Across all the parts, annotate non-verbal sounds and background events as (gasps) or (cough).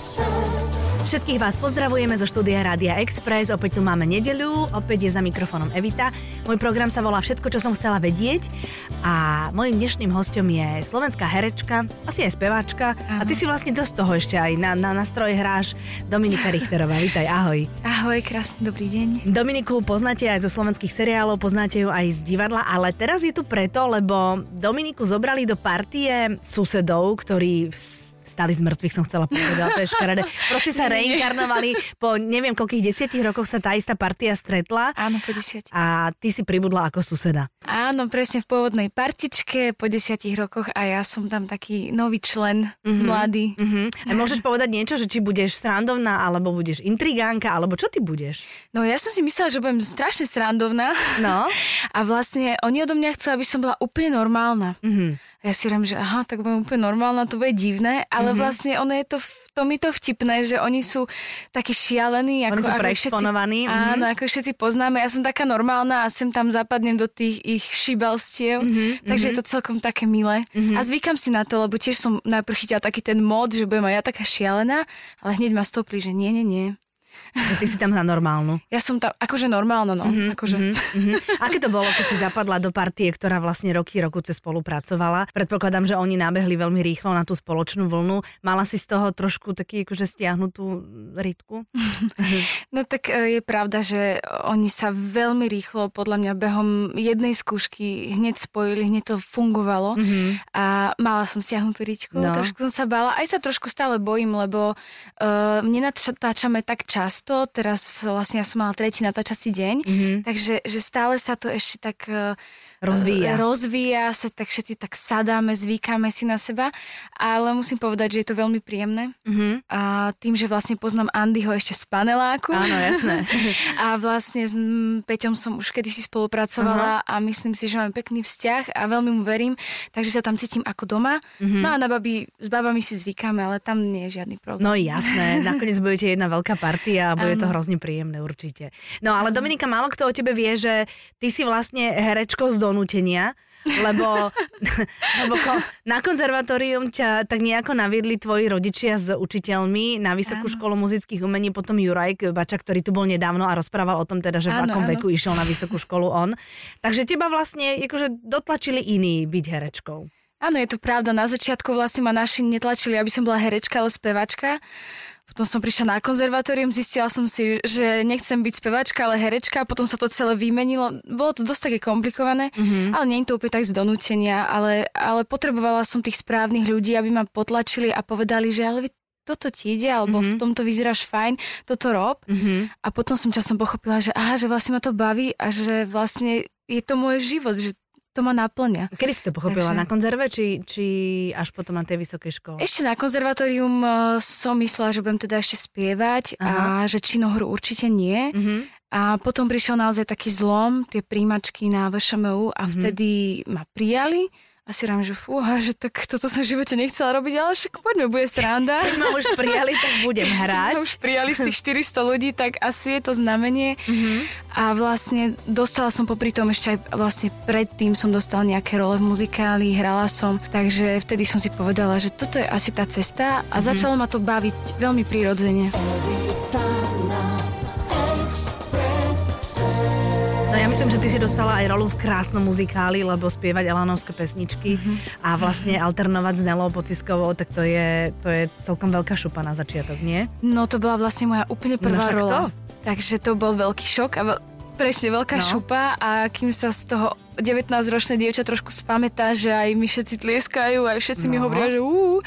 Všetkých vás pozdravujeme zo štúdia Rádia Express. Opäť tu máme nedeľu, opäť je za mikrofónom Evita. Môj program sa volá Všetko, čo som chcela vedieť. A môjim dnešným hostom je slovenská herečka, asi aj speváčka. Aha. A ty si vlastne dosť toho ešte aj na, na nástroje hráš. Dominika Richterová, vítaj, ahoj. Ahoj, krásny dobrý deň. Dominiku poznáte aj zo slovenských seriálov, poznáte ju aj z divadla, ale teraz je tu preto, lebo Dominiku zobrali do partie susedov, ktorí stali z mŕtvych, som chcela povedať, to je škaredé. Proste sa reinkarnovali, po neviem koľkých desiatich rokoch sa tá istá partia stretla. Áno, po desiatich. A ty si pribudla ako suseda. Áno, presne v pôvodnej partičke po desiatich rokoch a ja som tam taký nový člen, mm-hmm. mladý. Mm-hmm. A môžeš povedať niečo, že či budeš srandovná, alebo budeš intrigánka, alebo čo ty budeš? No ja som si myslela, že budem strašne srandovná. No. (laughs) A vlastne oni odo mňa chcú, aby som bola úplne normálna. Mm-hmm ja si hovorím, že aha, tak budem úplne normálna, to bude divné, ale mm-hmm. vlastne ono je to, to mi to vtipné, že oni sú takí šialení. Ako, oni sú ako všetci, mm-hmm. Áno, ako všetci poznáme. Ja som taká normálna a sem tam zapadnem do tých ich šibalstiev, mm-hmm. takže je to celkom také milé. Mm-hmm. A zvykam si na to, lebo tiež som najprv chytila taký ten mod, že budem aj ja taká šialená, ale hneď ma stopli, že nie, nie, nie. Ty si tam za normálnu. Ja som tam akože normálna, no. Mm-hmm, akože. Mm-hmm. Aké to bolo, keď si zapadla do partie, ktorá vlastne roky, roku cez spolupracovala? Predpokladám, že oni nábehli veľmi rýchlo na tú spoločnú vlnu. Mala si z toho trošku taký akože stiahnutú rytku? (laughs) no tak e, je pravda, že oni sa veľmi rýchlo, podľa mňa, behom jednej skúšky hneď spojili, hneď to fungovalo mm-hmm. a mala som stiahnutú rytku. No. Trošku som sa bála. Aj sa trošku stále bojím, lebo uh, nenatáčame tak čas často, teraz vlastne ja som mala tretí natáčací deň, mm-hmm. takže že stále sa to ešte tak uh, rozvíja. rozvíja sa, tak všetci tak sadáme, zvykáme si na seba, ale musím povedať, že je to veľmi príjemné. Mm-hmm. A tým, že vlastne poznám Andyho ešte z paneláku. Áno, jasné. (laughs) a vlastne s Peťom som už kedysi spolupracovala uh-huh. a myslím si, že máme pekný vzťah a veľmi mu verím, takže sa tam cítim ako doma. Mm-hmm. No a na babi, s babami si zvykáme, ale tam nie je žiadny problém. No jasné, nakoniec budete jedna veľká partia a bude ano. to hrozne príjemné určite. No ale Dominika, málo kto o tebe vie, že ty si vlastne herečkou z donútenia, lebo, (laughs) lebo ko, na konzervatórium ťa tak nejako naviedli tvoji rodičia s učiteľmi na Vysokú áno. školu muzických umení, potom Juraj Bača, ktorý tu bol nedávno a rozprával o tom teda, že áno, v akom áno. veku išiel na Vysokú školu on. Takže teba vlastne akože dotlačili iní byť herečkou. Áno, je to pravda. Na začiatku vlastne ma naši netlačili, aby som bola herečka, ale spevačka. Potom som prišla na konzervatórium, zistila som si, že nechcem byť spevačka, ale herečka, potom sa to celé vymenilo. Bolo to dosť také komplikované, mm-hmm. ale nie je to úplne tak z donútenia, ale, ale potrebovala som tých správnych ľudí, aby ma potlačili a povedali, že ale toto ti ide, alebo mm-hmm. v mhm. tomto vyzeráš fajn, toto rob. Mm-hmm. A potom som časom pochopila, že aha, že vlastne ma to baví a že vlastne je to môj život, že to ma naplňa. Kedy si to pochopila? Takže... Na konzerve, či, či až potom na tej vysokej škole? Ešte na konzervatórium uh, som myslela, že budem teda ešte spievať Aha. a že činohru určite nie. Uh-huh. A potom prišiel naozaj taký zlom, tie príjmačky na VŠMU a uh-huh. vtedy ma prijali a si rám, že fúha, že tak toto som v živote nechcela robiť, ale však poďme, bude sranda. Keď ma už prijali, tak budem hrať. Keď ma už prijali z tých 400 ľudí, tak asi je to znamenie. Mm-hmm. A vlastne dostala som popri tom ešte aj vlastne predtým som dostala nejaké role v muzikáli, hrala som, takže vtedy som si povedala, že toto je asi tá cesta a mm-hmm. začalo ma to baviť veľmi prirodzene. No ja myslím, že ty si dostala aj rolu v krásnom muzikáli, lebo spievať Elanovské pesničky mm-hmm. a vlastne alternovať s Nelou Pociskovou, tak to je, to je celkom veľká šupa na začiatok, nie? No to bola vlastne moja úplne prvá no, rola. To? Takže to bol veľký šok a presne veľká no. šupa a kým sa z toho 19-ročné dievča trošku spamätá, že aj mi všetci tlieskajú, aj všetci no. mi hovoria, že ú,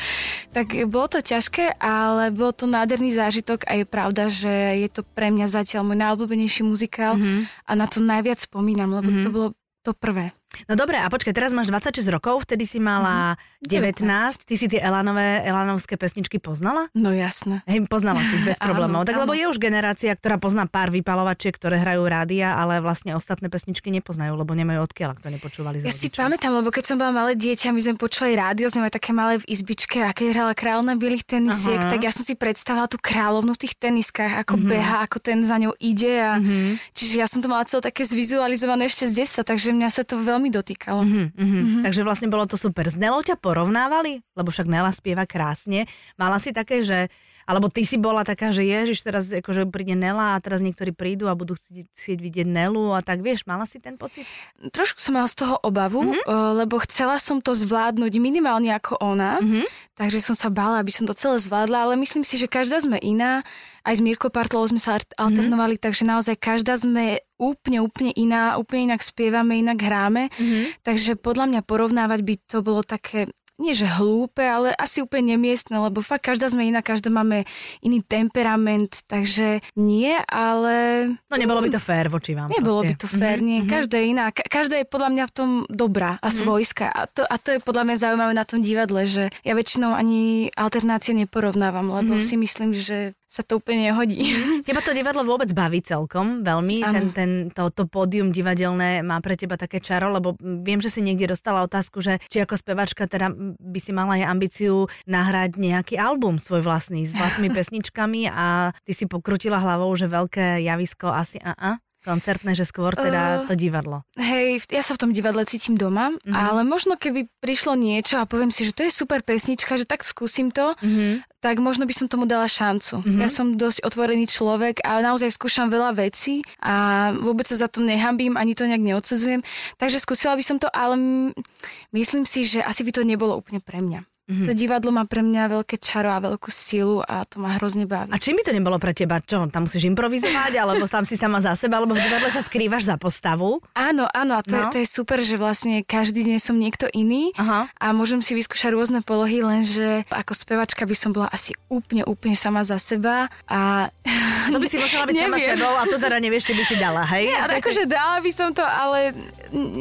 tak bolo to ťažké, ale bol to nádherný zážitok a je pravda, že je to pre mňa zatiaľ môj najobľúbenejší muzikál mm-hmm. a na to najviac spomínam, lebo mm-hmm. to bolo to prvé. No dobre, a počkaj, teraz máš 26 rokov, vtedy si mala mm, 19. 19. Ty si tie Elanové, Elanovské pesničky poznala? No jasné. Hej, poznala si bez (laughs) problémov. tak áno. lebo je už generácia, ktorá pozná pár vypalovačiek, ktoré hrajú rádia, ale vlastne ostatné pesničky nepoznajú, lebo nemajú odkiaľ, ak to nepočúvali. Ja si pamätám, lebo keď som bola malé dieťa, my sme počúvali rádio, sme mali také malé v izbičke a keď hrala kráľovna bielých tenisiek, Aha. tak ja som si predstavila tú kráľovnu v tých teniskách, ako mm-hmm. beha, ako ten za ňou ide. A... Mm-hmm. Čiže ja som to mala celé také zvizualizované ešte z detstva, takže mňa sa to veľmi veľmi dotýkalo. Mm-hmm, mm-hmm. Takže vlastne bolo to super. S Nelou ťa porovnávali? Lebo však Nela spieva krásne. Mala si také, že Alebo ty si bola taká, že ježiš, teraz akože príde Nela a teraz niektorí prídu a budú chcieť, chcieť vidieť Nelu a tak vieš, mala si ten pocit? Trošku som mala z toho obavu, mm-hmm. lebo chcela som to zvládnuť minimálne ako ona, mm-hmm. takže som sa bála, aby som to celé zvládla, ale myslím si, že každá sme iná. Aj s Mirko Partlovou sme sa alternovali, mm-hmm. takže naozaj každá sme úplne, úplne iná, úplne inak spievame, inak hráme. Mm-hmm. Takže podľa mňa porovnávať by to bolo také nie že hlúpe, ale asi úplne nemiestne, lebo fakt každá sme iná, každá máme iný temperament, takže nie, ale... No nebolo by to fér voči vám. Nebolo proste. by to fér, mm-hmm. nie. Mhm. Každá je iná. Každá je podľa mňa v tom dobrá a mhm. svojská. Mm-hmm. A to, a to je podľa mňa zaujímavé na tom divadle, že ja väčšinou ani alternácie neporovnávam, lebo mm-hmm. si myslím, že sa to úplne nehodí. (laughs) Teba to divadlo vôbec baví celkom veľmi. Ten, ten, to, to pódium divadelné má pre teba také čaro, lebo viem, že si niekde dostala otázku, že či ako spevačka teda by si mala aj ambíciu nahrať nejaký album svoj vlastný s vlastnými (laughs) pesničkami a ty si pokrutila hlavou, že veľké javisko asi a a koncertné, že skôr teda uh, to divadlo. Hej, ja sa v tom divadle cítim doma, uh-huh. ale možno keby prišlo niečo a poviem si, že to je super pesnička, že tak skúsim to, uh-huh. tak možno by som tomu dala šancu. Uh-huh. Ja som dosť otvorený človek a naozaj skúšam veľa vecí a vôbec sa za to nehambím, ani to nejak neodsudzujem. Takže skúsila by som to, ale myslím si, že asi by to nebolo úplne pre mňa. Mm-hmm. To divadlo má pre mňa veľké čaro a veľkú silu a to ma hrozne baví. A čím by to nebolo pre teba? Čo, tam musíš improvizovať, alebo tam si sama za seba, alebo v divadle sa skrývaš za postavu? Áno, áno, a to, no. je, to je super, že vlastne každý deň som niekto iný Aha. a môžem si vyskúšať rôzne polohy, lenže ako spevačka by som bola asi úplne, úplne sama za seba a... (laughs) To by si musela byť sama sebou a to teda nevieš, či by si dala, hej? Nie, akože dala by som to, ale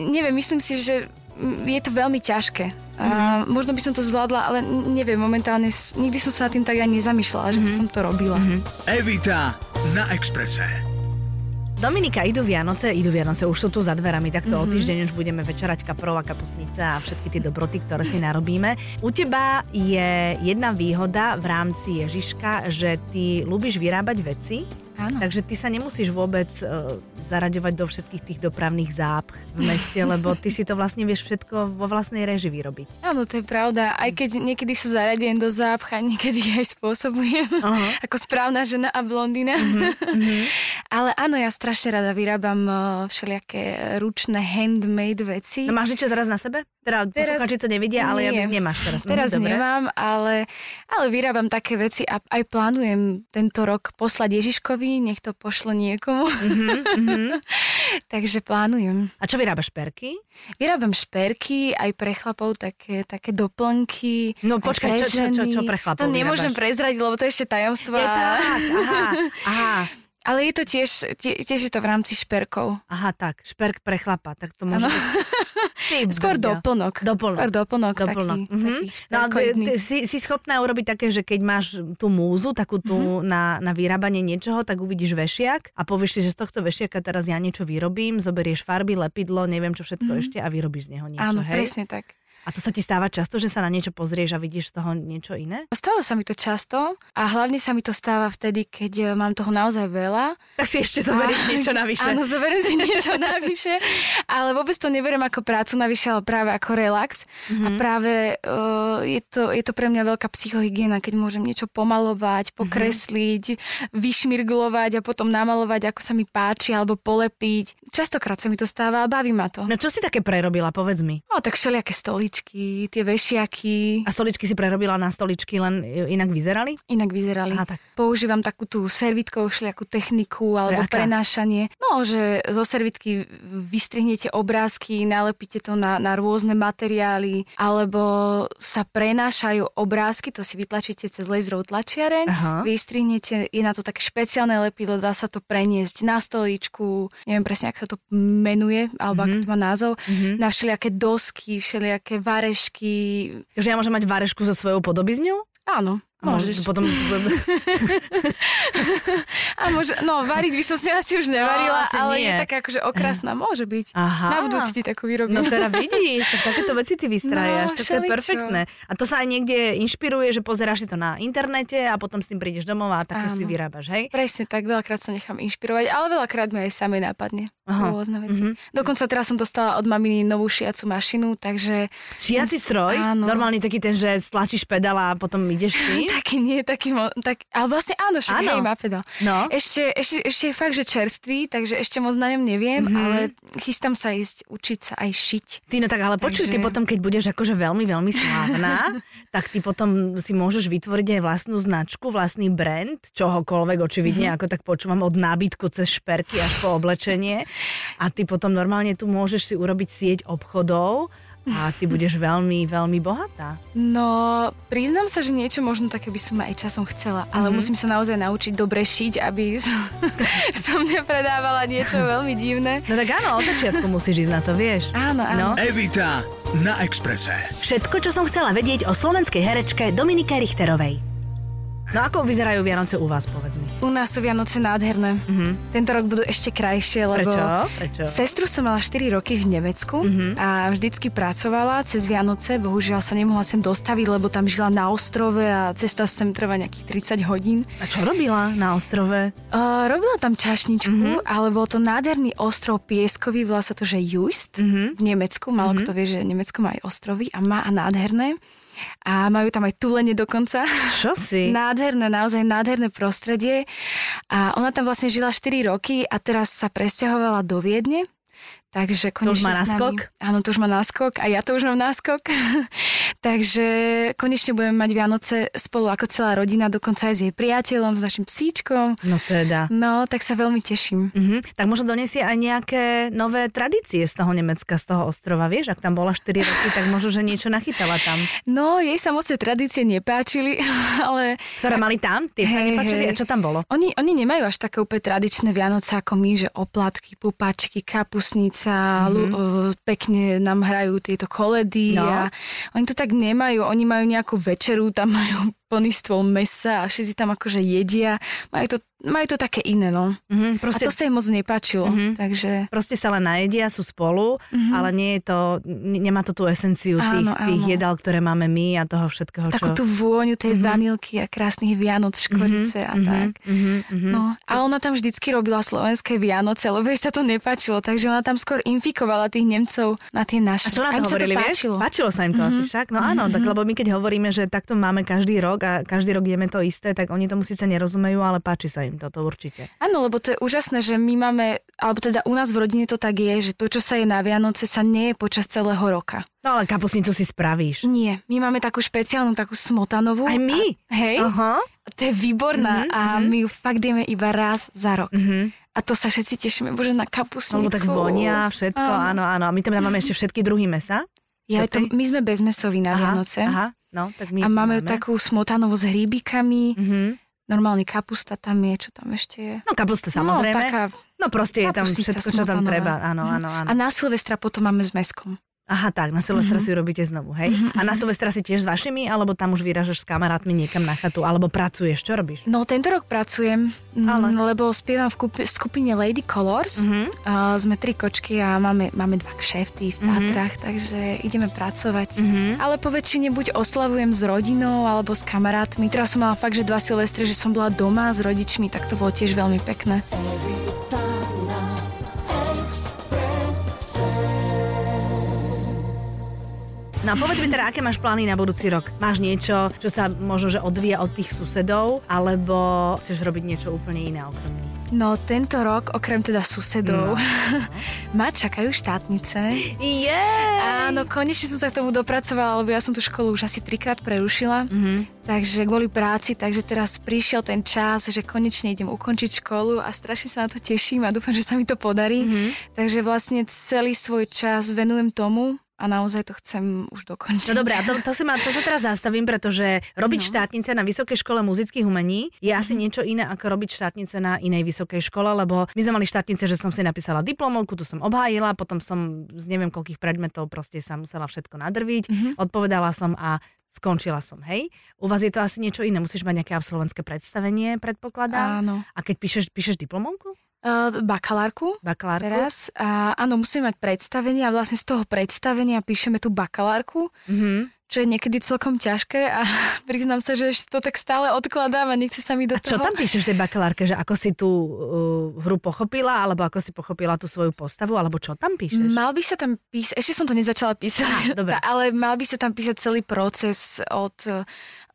neviem, myslím si, že je to veľmi ťažké. A možno by som to zvládla, ale neviem, momentálne nikdy som sa nad tým tak ani nezamýšľala, že by mhm. som to robila. Mm-hmm. Evita na Exprese. Dominika, idú Vianoce, idú Vianoce, už sú tu za dverami, takto mm-hmm. o mhm. týždeň už budeme večerať kaprova, kapusnica a všetky tie dobroty, ktoré si narobíme. U teba je jedna výhoda v rámci Ježiška, že ty ľúbiš vyrábať veci, Áno. Takže ty sa nemusíš vôbec uh, zaraďovať do všetkých tých dopravných zápch v meste, (laughs) lebo ty si to vlastne vieš všetko vo vlastnej reži vyrobiť. Áno, to je pravda. Aj keď niekedy sa zaradujem do zápcha, niekedy (laughs) aj spôsobujem uh-huh. ako správna žena a blondína. Uh-huh. (laughs) Ale áno, ja strašne rada vyrábam uh, všelijaké ručné handmade veci. No máš niečo teraz na sebe? Teda teraz, to nevidia, ale nie. ja nemáš teraz. Teraz hm, nemám, ale, ale vyrábam také veci a aj plánujem tento rok poslať Ježiškovi, nech to pošlo niekomu. Mm-hmm, (laughs) Takže plánujem. A čo vyrábaš, šperky? Vyrábam šperky, aj pre chlapov také, také doplnky. No počkaj, čo, čo, čo, čo pre chlapov To nemôžem vyrábaš? prezradiť, lebo to je ešte tajomstvo. Je tak, aha, aha. (laughs) Ale je to tiež, tie, tiež je to v rámci šperkov. Aha, tak, šperk pre chlapa, tak to môže byť... (laughs) (laughs) Skôr doplnok. Doplnok. Skôr doplnok, doplnok. Taký, mm-hmm. taký no, ty, si, si schopná urobiť také, že keď máš tú múzu, takú tú mm-hmm. na, na vyrábanie niečoho, tak uvidíš vešiak a povieš si, že z tohto vešiaka teraz ja niečo vyrobím, zoberieš farby, lepidlo, neviem čo všetko mm-hmm. ešte a vyrobíš z neho niečo. Áno, hej? presne tak. A to sa ti stáva často, že sa na niečo pozrieš a vidíš z toho niečo iné? Stáva sa mi to často a hlavne sa mi to stáva vtedy, keď e, mám toho naozaj veľa. Tak si ešte zoberieš a, niečo navyše. Áno, zoberiem si niečo navyše, ale vôbec to neberiem ako prácu navyše, ale práve ako relax. Mm-hmm. A mhm. práve uh, je, to, je to pre mňa veľká psychohygiena, keď môžem niečo pomalovať, mhm. pokresliť, mm-hmm. vyšmirglovať a potom namalovať, ako sa mi páči, alebo polepiť. Častokrát sa mi to stáva a baví ma to. No čo si také prerobila, povedz mi? No tak všelijaké stoli stoličky, tie vešiaky. A stoličky si prerobila na stoličky, len inak vyzerali? Inak vyzerali. Aha, tak. Používam takú tú servitkou, šliakú techniku alebo prenášanie. No, že zo servitky vystrihnete obrázky, nalepíte to na, na rôzne materiály, alebo sa prenášajú obrázky, to si vytlačíte cez laserovú tlačiareň, Aha. vystrihnete, je na to také špeciálne lepidlo, dá sa to preniesť na stoličku, neviem presne, ak sa to menuje, alebo mm-hmm. aký to má názov, mm-hmm. na všelijaké dosky, všelijaké varešky. Takže ja môžem mať varešku so svojou podobizňou? Áno. Môžeš. Potom... (laughs) a môže, no, variť by som si asi už nevarila, no, ale nie. je taká akože okrasná, môže byť. Aha. Na budúci ti takú vyrobím. No teda vidíš, tak takéto veci ty vystrajáš, no, to je perfektné. A to sa aj niekde inšpiruje, že pozeráš si to na internete a potom s tým prídeš domov a také Áno. si vyrábaš, hej? Presne tak, veľakrát sa nechám inšpirovať, ale veľakrát mi aj samé napadne. Aha. Rôzne veci. Mm-hmm. Dokonca teraz som dostala od maminy novú šiacu mašinu, takže... Šiaci stroj? Áno. Normálny taký ten, že stlačíš pedál a potom ideš tým? (laughs) Taký nie, taký, mo- tak, ale vlastne áno, však Áno. hej, má pedál. No. Ešte, ešte, ešte je fakt, že čerstvý, takže ešte moc na ňom neviem, Mhm. mm-hmm. ale chystám sa ísť učiť sa aj šiť. Ty no tak ale počuj, ty potom, keď budeš akože veľmi, veľmi slávna, (laughs) tak ty potom si môžeš vytvoriť aj vlastnú značku, vlastný brand, čohokoľvek očividne, Mhm. ako tak počúvam, od nábytku cez šperky až po oblečenie. A ty potom normálne tu môžeš si urobiť sieť obchodov a ty budeš veľmi, veľmi bohatá. No, priznám sa, že niečo možno také by som aj časom chcela, ale Mhm. musím sa naozaj naučiť dobre šiť, aby (laughs) som, som nepredávala niečo (laughs) veľmi divné. No tak áno, od začiatku musíš ísť na to, vieš. Áno, No. áno. Evita na Exprese. Všetko, čo som chcela vedieť o slovenskej herečke Dominike Richterovej. No ako vyzerajú Vianoce u vás, povedz mi? U nás sú Vianoce nádherné. Mm-hmm. Tento rok budú ešte krajšie, lebo... Prečo? Prečo? Sestru som mala 4 roky v Nemecku mm-hmm. a vždycky pracovala cez Vianoce. Bohužiaľ sa nemohla sem dostaviť, lebo tam žila na ostrove a cesta sem trvá nejakých 30 hodín. A čo robila na ostrove? Uh, robila tam čašničku, mm-hmm. ale bol to nádherný ostrov pieskový, volá sa to, že Just mm-hmm. v Nemecku. Málo mm-hmm. kto vie, že Nemecko má aj ostrovy a má a nádherné. A majú tam aj tulene dokonca. Čo si? (laughs) Nádherné, naozaj nádherné prostredie. A ona tam vlastne žila 4 roky a teraz sa presťahovala do Viedne. Takže To už má konečne náskok? Áno, to už má náskok a ja to už mám náskok. (laughs) Takže konečne budeme mať Vianoce spolu ako celá rodina, dokonca aj s jej priateľom, s našim psíčkom. No teda. No, tak sa veľmi teším. Mhm. Tak možno donesie aj nejaké nové tradície z toho Nemecka, z toho ostrova. Vieš, ak tam bola 4 roky, tak možno, že niečo nachytala tam. No, jej sa moc tradície nepáčili, (laughs) ale... Ktoré mali tam? Tie sa Hej, nepáčili? hej. A čo tam bolo? Oni, oni nemajú až také úplne tradičné Vianoce ako my, že oplatky, pupačky, kapusnica, mm-hmm. pekne nám hrajú tieto koledy No. a oni to tak nemajú. Oni majú nejakú večeru, tam majú stôl mesa a všetci tam akože jedia. Majú to, majú to také iné, no. Mhm. A Proste, to sa im moc nepáčilo, Mhm. takže... proste sa len najedia, sú spolu, ale nie je to, nemá to tú esenciu tých, Áno, tých áno. jedál, ktoré máme my a toho všetkého, čo... Takú tú vôňu tej vanilky a krásnych Vianoc, škorice a tak. Mhm, mhm. No, a ona tam vždycky robila slovenské Vianoce, lebo jej sa to nepáčilo, takže ona tam skôr infikovala tých Nemcov na tie naše. A čo na A to im sa hovorili, vieš? páčilo. Mhm. Páčilo sa im to asi však. No áno, tak lebo my keď hovoríme, že takto máme každý rok a každý rok jeme to isté, tak oni tomu síce nerozumejú, ale páči sa im toto určite. Áno, lebo to je úžasné, že my máme, alebo teda u nás v rodine to tak je, že to, čo sa je na Vianoce, sa nie je počas celého roka. No ale kapusnicu si spravíš. Nie, my máme takú špeciálnu, takú smotanovú. Aj my? A, hej, Aha. to je výborná a my ju fakt jeme iba raz za rok. Mhm. A to sa všetci tešíme, bože, na kapusnicu. Lebo tak vonia všetko, áno, Áno. áno. A my tam dávame ešte všetky druhy mesa. Ja, To my sme bezmesoví na Vianoce. Aha, no, tak my A máme takú smotanovú s hríbikami. Mhm. Normálny kapusta tam je, čo tam ešte je. No kapusta samozrejme. No, taká No proste je tam všetko, čo tam treba. Áno, áno, áno. A na Silvestra potom máme s meskom. Aha, tak, na Silvestra si urobíte znovu, hej? A na Silvestra si tiež s vašimi, alebo tam už vyražaš s kamarátmi niekam na chatu, alebo pracuješ, čo robíš? No tento rok pracujem, Ale? Ale? lebo spievam v kupi- skupine Lady Colors. Mhm. Uh, sme tri kočky a máme, máme dva kšefty v Tatrách, takže ideme pracovať. Mhm. Ale po väčšine buď oslavujem s rodinou alebo s kamarátmi. Teraz som mala fakt, že dva silvestre, že som bola doma s rodičmi, tak to bolo tiež veľmi pekné. No a povedz mi teda, aké máš plány na budúci rok? Máš niečo, čo sa možno, že odvíja od tých susedov, alebo chceš robiť niečo úplne iné okrem nich? No tento rok, okrem teda susedov, (laughs) ma čakajú štátnice. Yeah! Áno, konečne som sa k tomu dopracovala, lebo ja som tú školu už asi trikrát prerušila. Mm-hmm. Takže kvôli práci, takže teraz prišiel ten čas, že konečne idem ukončiť školu a strašne sa na to teším a dúfam, že sa mi to podarí. Mm-hmm. Takže vlastne celý svoj čas venujem tomu a naozaj to chcem už dokončiť. No dobré, a to, to, si ma, to sa teraz zastavím, pretože robiť no. štátnice na Vysokej škole muzických umení je asi niečo iné, ako robiť štátnice na inej vysokej škole, lebo my sme mali štátnice, že som si napísala diplomovku, tu som obhájila, potom som z neviem koľkých predmetov proste sa musela všetko nadrviť, mm-hmm. odpovedala som a skončila som, hej? U vás je to asi niečo iné, musíš mať nejaké absolventské predstavenie, predpokladám. Áno. A keď píšeš, píšeš diplomovku? Uh, bakalárku. Bakalárku? Teraz. A áno, musíme mať predstavenie a vlastne z toho predstavenia píšeme tú bakalárku, Mhm. Čo je niekedy celkom ťažké a (laughs) priznám sa, že to tak stále odkladám a nechce sa mi do A čo toho. tam píšeš tej bakalárke, že ako si tú uh, hru pochopila, alebo ako si pochopila tú svoju postavu, alebo čo tam píšeš? Mal by sa tam písať, ešte som to nezačala písať, dobre. (laughs) ale mal by sa tam písať celý proces od,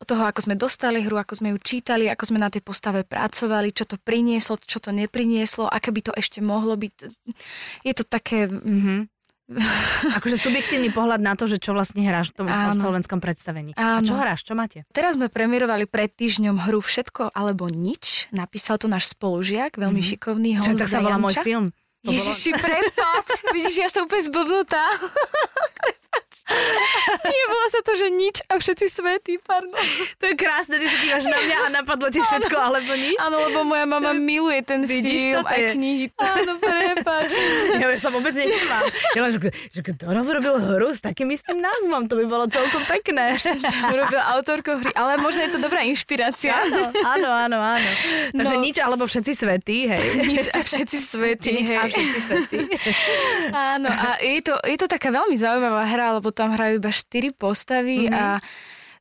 od toho, ako sme dostali hru, ako sme ju čítali, ako sme na tej postave pracovali, čo to prinieslo, čo to neprinieslo, aké by to ešte mohlo byť. Je to také... Mhm. Akože subjektívny pohľad na to, že čo vlastne hráš v tom Áno. slovenskom predstavení. A Áno. čo hráš, čo máte? Teraz sme premiérovali pred týždňom hru Všetko alebo nič. Napísal to náš spolužiak, veľmi Mhm. šikovný Čo Honza tak sa volá môj film. To bolo... Ježiši, prepáč. Vidíš, ja som úplne zblbnutá. (laughs) (laughs) Nie, bolo sa to, že nič a všetci svetí, pardon. To je krásne, ty sa dívaš na mňa a napadlo ti všetko, alebo nič. Áno, lebo moja mama miluje ten Vidíš, film, aj je- knihy. Áno, prepáč. (laughs) Ja sa vôbec nevnímam. Ja len, že, že kto robil hru s takým istým názvom, to by bolo celkom pekné. Urobil autorkou hry, ale možno je to dobrá inšpirácia. Áno, áno, áno, áno. Takže No. nič alebo všetci svetí, hej. (laughs) Nič a všetci svetí. Nič a všetci svetí. Áno, a je to, je to taká veľmi zaujímavá hra, lebo tam hrajú iba štyri postavy mm-hmm. a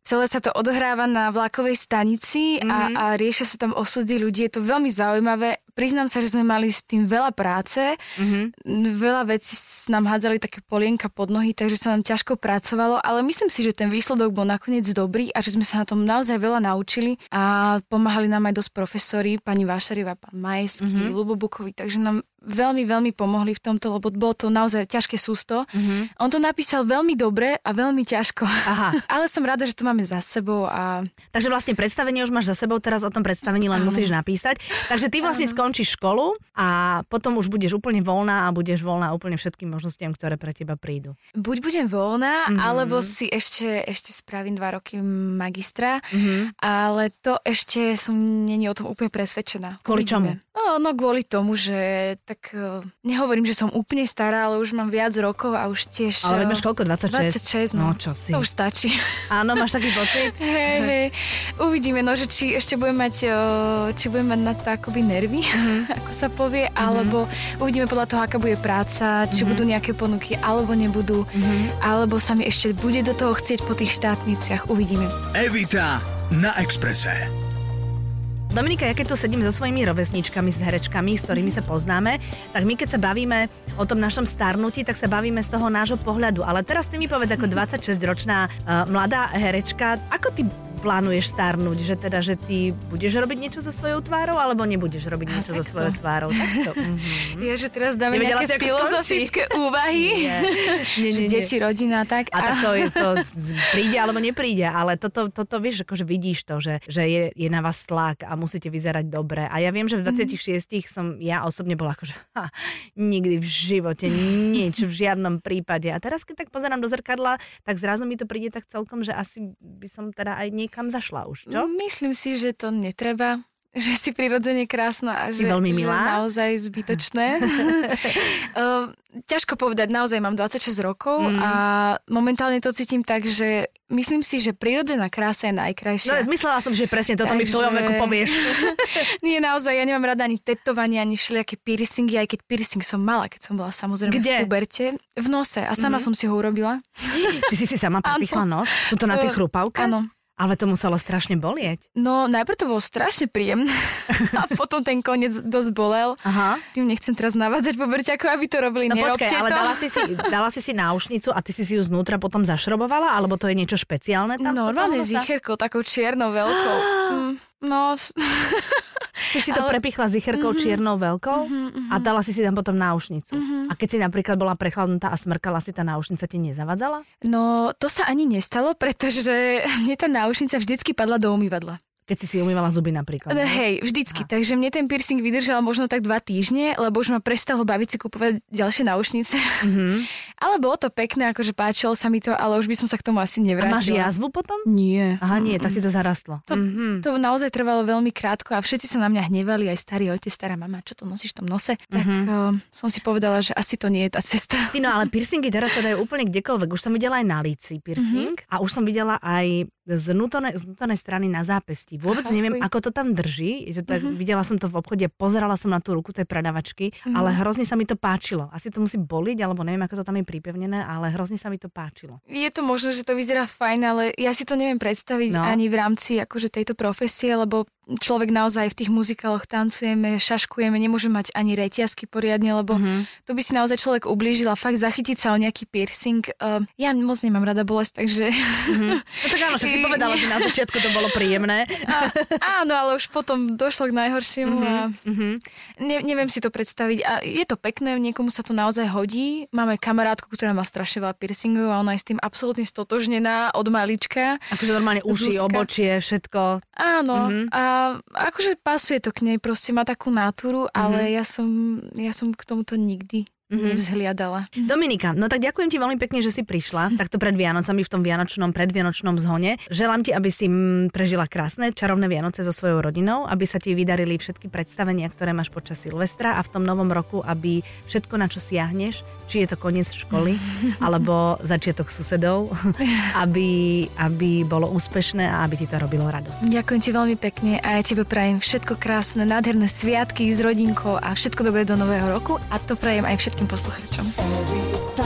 celé sa to odohráva na vlakovej stanici mm-hmm. a, a riešia sa tam osudy ľudí. Je to veľmi zaujímavé. Priznám sa, že sme mali s tým veľa práce. Mhm. Mm-hmm. Veľa vecí nám hádzali také polienka pod nohy, takže sa nám ťažko pracovalo, ale myslím si, že ten výsledok bol nakoniec dobrý a že sme sa na tom naozaj veľa naučili a pomáhali nám aj dosť profesori, pani Vášariva, pán Majský, mm-hmm. Lubo Bukovi, takže nám veľmi, veľmi pomohli v tomto, lebo bolo to naozaj ťažké sústo. Mm-hmm. On to napísal veľmi dobre a veľmi ťažko. Aha. (laughs) Ale som rada, že to máme za sebou a Takže vlastne predstavenie už máš za sebou, teraz o tom predstavení len Áno. musíš napísať. Takže ty vlastne skončíš školu a potom už budeš úplne voľná a budeš voľná úplne všetkým možnostiam, ktoré pre teba prídu. buď budem voľná, Mhm. mm-hmm. alebo si ešte, ešte spravím dva roky magistra, Mhm. ale to ešte som není o tom úplne presvedčená. Kvôli čomu? No, no kvôli tomu, že tak uh, nehovorím, že som úplne stará, ale už mám viac rokov a už tiež... Ale uh, máš koľko? 26? 26, No no. čo si. To už stačí. (laughs) Áno, máš taký pocit? (laughs) Hej, hej. Uvidíme, no, že či ešte budem mať, uh, či budem mať na to akoby nervy, Mhm. (laughs) ako sa povie, alebo uvidíme podľa toho, aká bude práca, či budú nejaké ponuky, alebo nebudú, alebo sa mi ešte bude do toho chcieť po tých štátniciach. Uvidíme. Evita na Exprese. Dominika, ja keď tu sedím so svojimi rovesničkami, s herečkami, s ktorými sa poznáme, tak my keď sa bavíme o tom našom starnutí, tak sa bavíme z toho nášho pohľadu. Ale teraz ty mi povedz ako 26-ročná uh, mladá herečka, ako ty plánuješ starnúť? Že teda, že ty budeš robiť niečo so svojou tvárou, alebo nebudeš robiť niečo so svojou tvárou? Takto. (laughs) Mhm. Je, že teraz dáme Nevedela nejaké filozofické úvahy, Nie. (laughs) Nie, že nie, nie. deti, rodina, tak. A tak to, je, to príde alebo nepríde, ale toto, toto vieš, akože vidíš to, že, že je, je na vás tlak a musíte vyzerať dobre. A ja viem, že v 26 som ja osobne bola akože ha, nikdy v živote nič, v žiadnom prípade. A teraz, keď tak pozerám do zrkadla, tak zrazu mi to príde tak celkom, že asi by som teda aj niekam zašla už, čo? Myslím si, že to netreba (laughs) že si prirodzene krásna a Si že, veľmi že milá. naozaj zbytočné. uh, (laughs) (laughs) ťažko povedať, naozaj mám 26 rokov Mm. a momentálne to cítim tak, že myslím si, že prirodzená krása je No, najkrajšia. myslela som, že presne toto mi v tvojom Takže- veku povieš. Nie, naozaj, ja nemám rada ani tetovanie, ani všelijaké piercingy, aj keď piercing som mala, keď som bola samozrejme Kde? v puberte. V nose a sama mm-hmm. som si ho urobila. Ty si si sama prepichla nos? Tuto na tých Eh, chrupavkách? Áno. Ale to muselo strašne bolieť. No, najprv to bolo strašne príjemné (laughs) a potom ten koniec dosť bolel. Aha. Tým nechcem teraz navádzať poberťakov, aby to robili. No Nerobte počkaj, ale to. dala si, si, dala si si náušnicu a ty si si ju znútra potom zašrobovala? Alebo to je niečo špeciálne tam? Normálne zicherkou, takou čiernou veľkou. (gasps) Mm, no, (laughs) Ty si to ale- prepichla zicherkou mm-hmm. čiernou veľkou mm-hmm. a dala si si tam potom náušnicu. Mm-hmm. A keď si napríklad bola prechladnutá a smrkala si, tá náušnica ti nezavadzala? no, to sa ani nestalo, pretože (laughs) mne tá náušnica vždycky padla do umývadla. Keď si si umývala zuby napríklad. ne? Hej, vždycky. Takže mne ten piercing vydržal možno tak dva týždne, lebo už ma prestalo baviť si kupovať ďalšie náušnice. Mm-hmm. (laughs) ale bolo to pekné, akože páčilo sa mi to, ale už by som sa k tomu asi A máš nevrátila. jazvu potom? Nie. Aha, nie, tak ti to zarastlo. To, Mhm. to naozaj trvalo veľmi krátko a všetci sa na mňa hnevali, aj starý otec, stará mama, čo to nosíš v tom nose? Tak uh, som si povedala, že asi to nie je tá cesta. Ty no, ale piercingy teraz sa dajú úplne kdekoľvek. Už som videla aj na líci piercing a už som videla aj z vnútornej strany na zápesti. Vôbec Aha, neviem, fuj. ako to tam drží. To tak, Videla som to v obchode, pozerala som na tú ruku tej predavačky, ale hrozne sa mi to páčilo. Asi to musí boliť, alebo neviem, ako to tam je pripevnené, ale hrozne sa mi to páčilo. Je to možné, že to vyzerá fajn, ale ja si to neviem predstaviť No. ani v rámci akože tejto profesie, lebo človek naozaj v tých muzikáloch tancujeme, šaškujeme, nemôže mať ani reťazky poriadne, lebo Mhm. to by si naozaj človek ublížil a fakt zachytiť sa o nejaký piercing. Uh, ja moc nemám rada bolesť, takže... No tak áno, (laughs) si povedala, že na začiatku to bolo príjemné. A, áno, ale už potom došlo k najhoršiemu a Mhm. ne, neviem si to predstaviť. A je to pekné, niekomu sa to naozaj hodí. Máme kamarátku, ktorá má strašne veľa piercingov a ona je s tým absolútne stotožnená od malička. Akože normálne uši, Zúska. obočie, všetko. Áno, Mhm. a akože pasuje to k nej, proste má takú natúru, ale ja som, ja som k tomuto nikdy nevzhliadala. Dominika, no tak ďakujem ti veľmi pekne, že si prišla takto pred Vianocami v tom vianočnom, predvianočnom zhone. Želám ti, aby si mm, prežila krásne, čarovné Vianoce so svojou rodinou, aby sa ti vydarili všetky predstavenia, ktoré máš počas Silvestra a v tom novom roku, aby všetko, na čo siahneš, či je to koniec školy, (laughs) alebo začiatok susedov, (laughs) aby, aby bolo úspešné a aby ti to robilo rado. Ďakujem ti veľmi pekne a ja tebe prajem všetko krásne, nádherné sviatky s rodinkou a všetko dobré do nového roku a to prajem aj všetkým poslucháčom. Every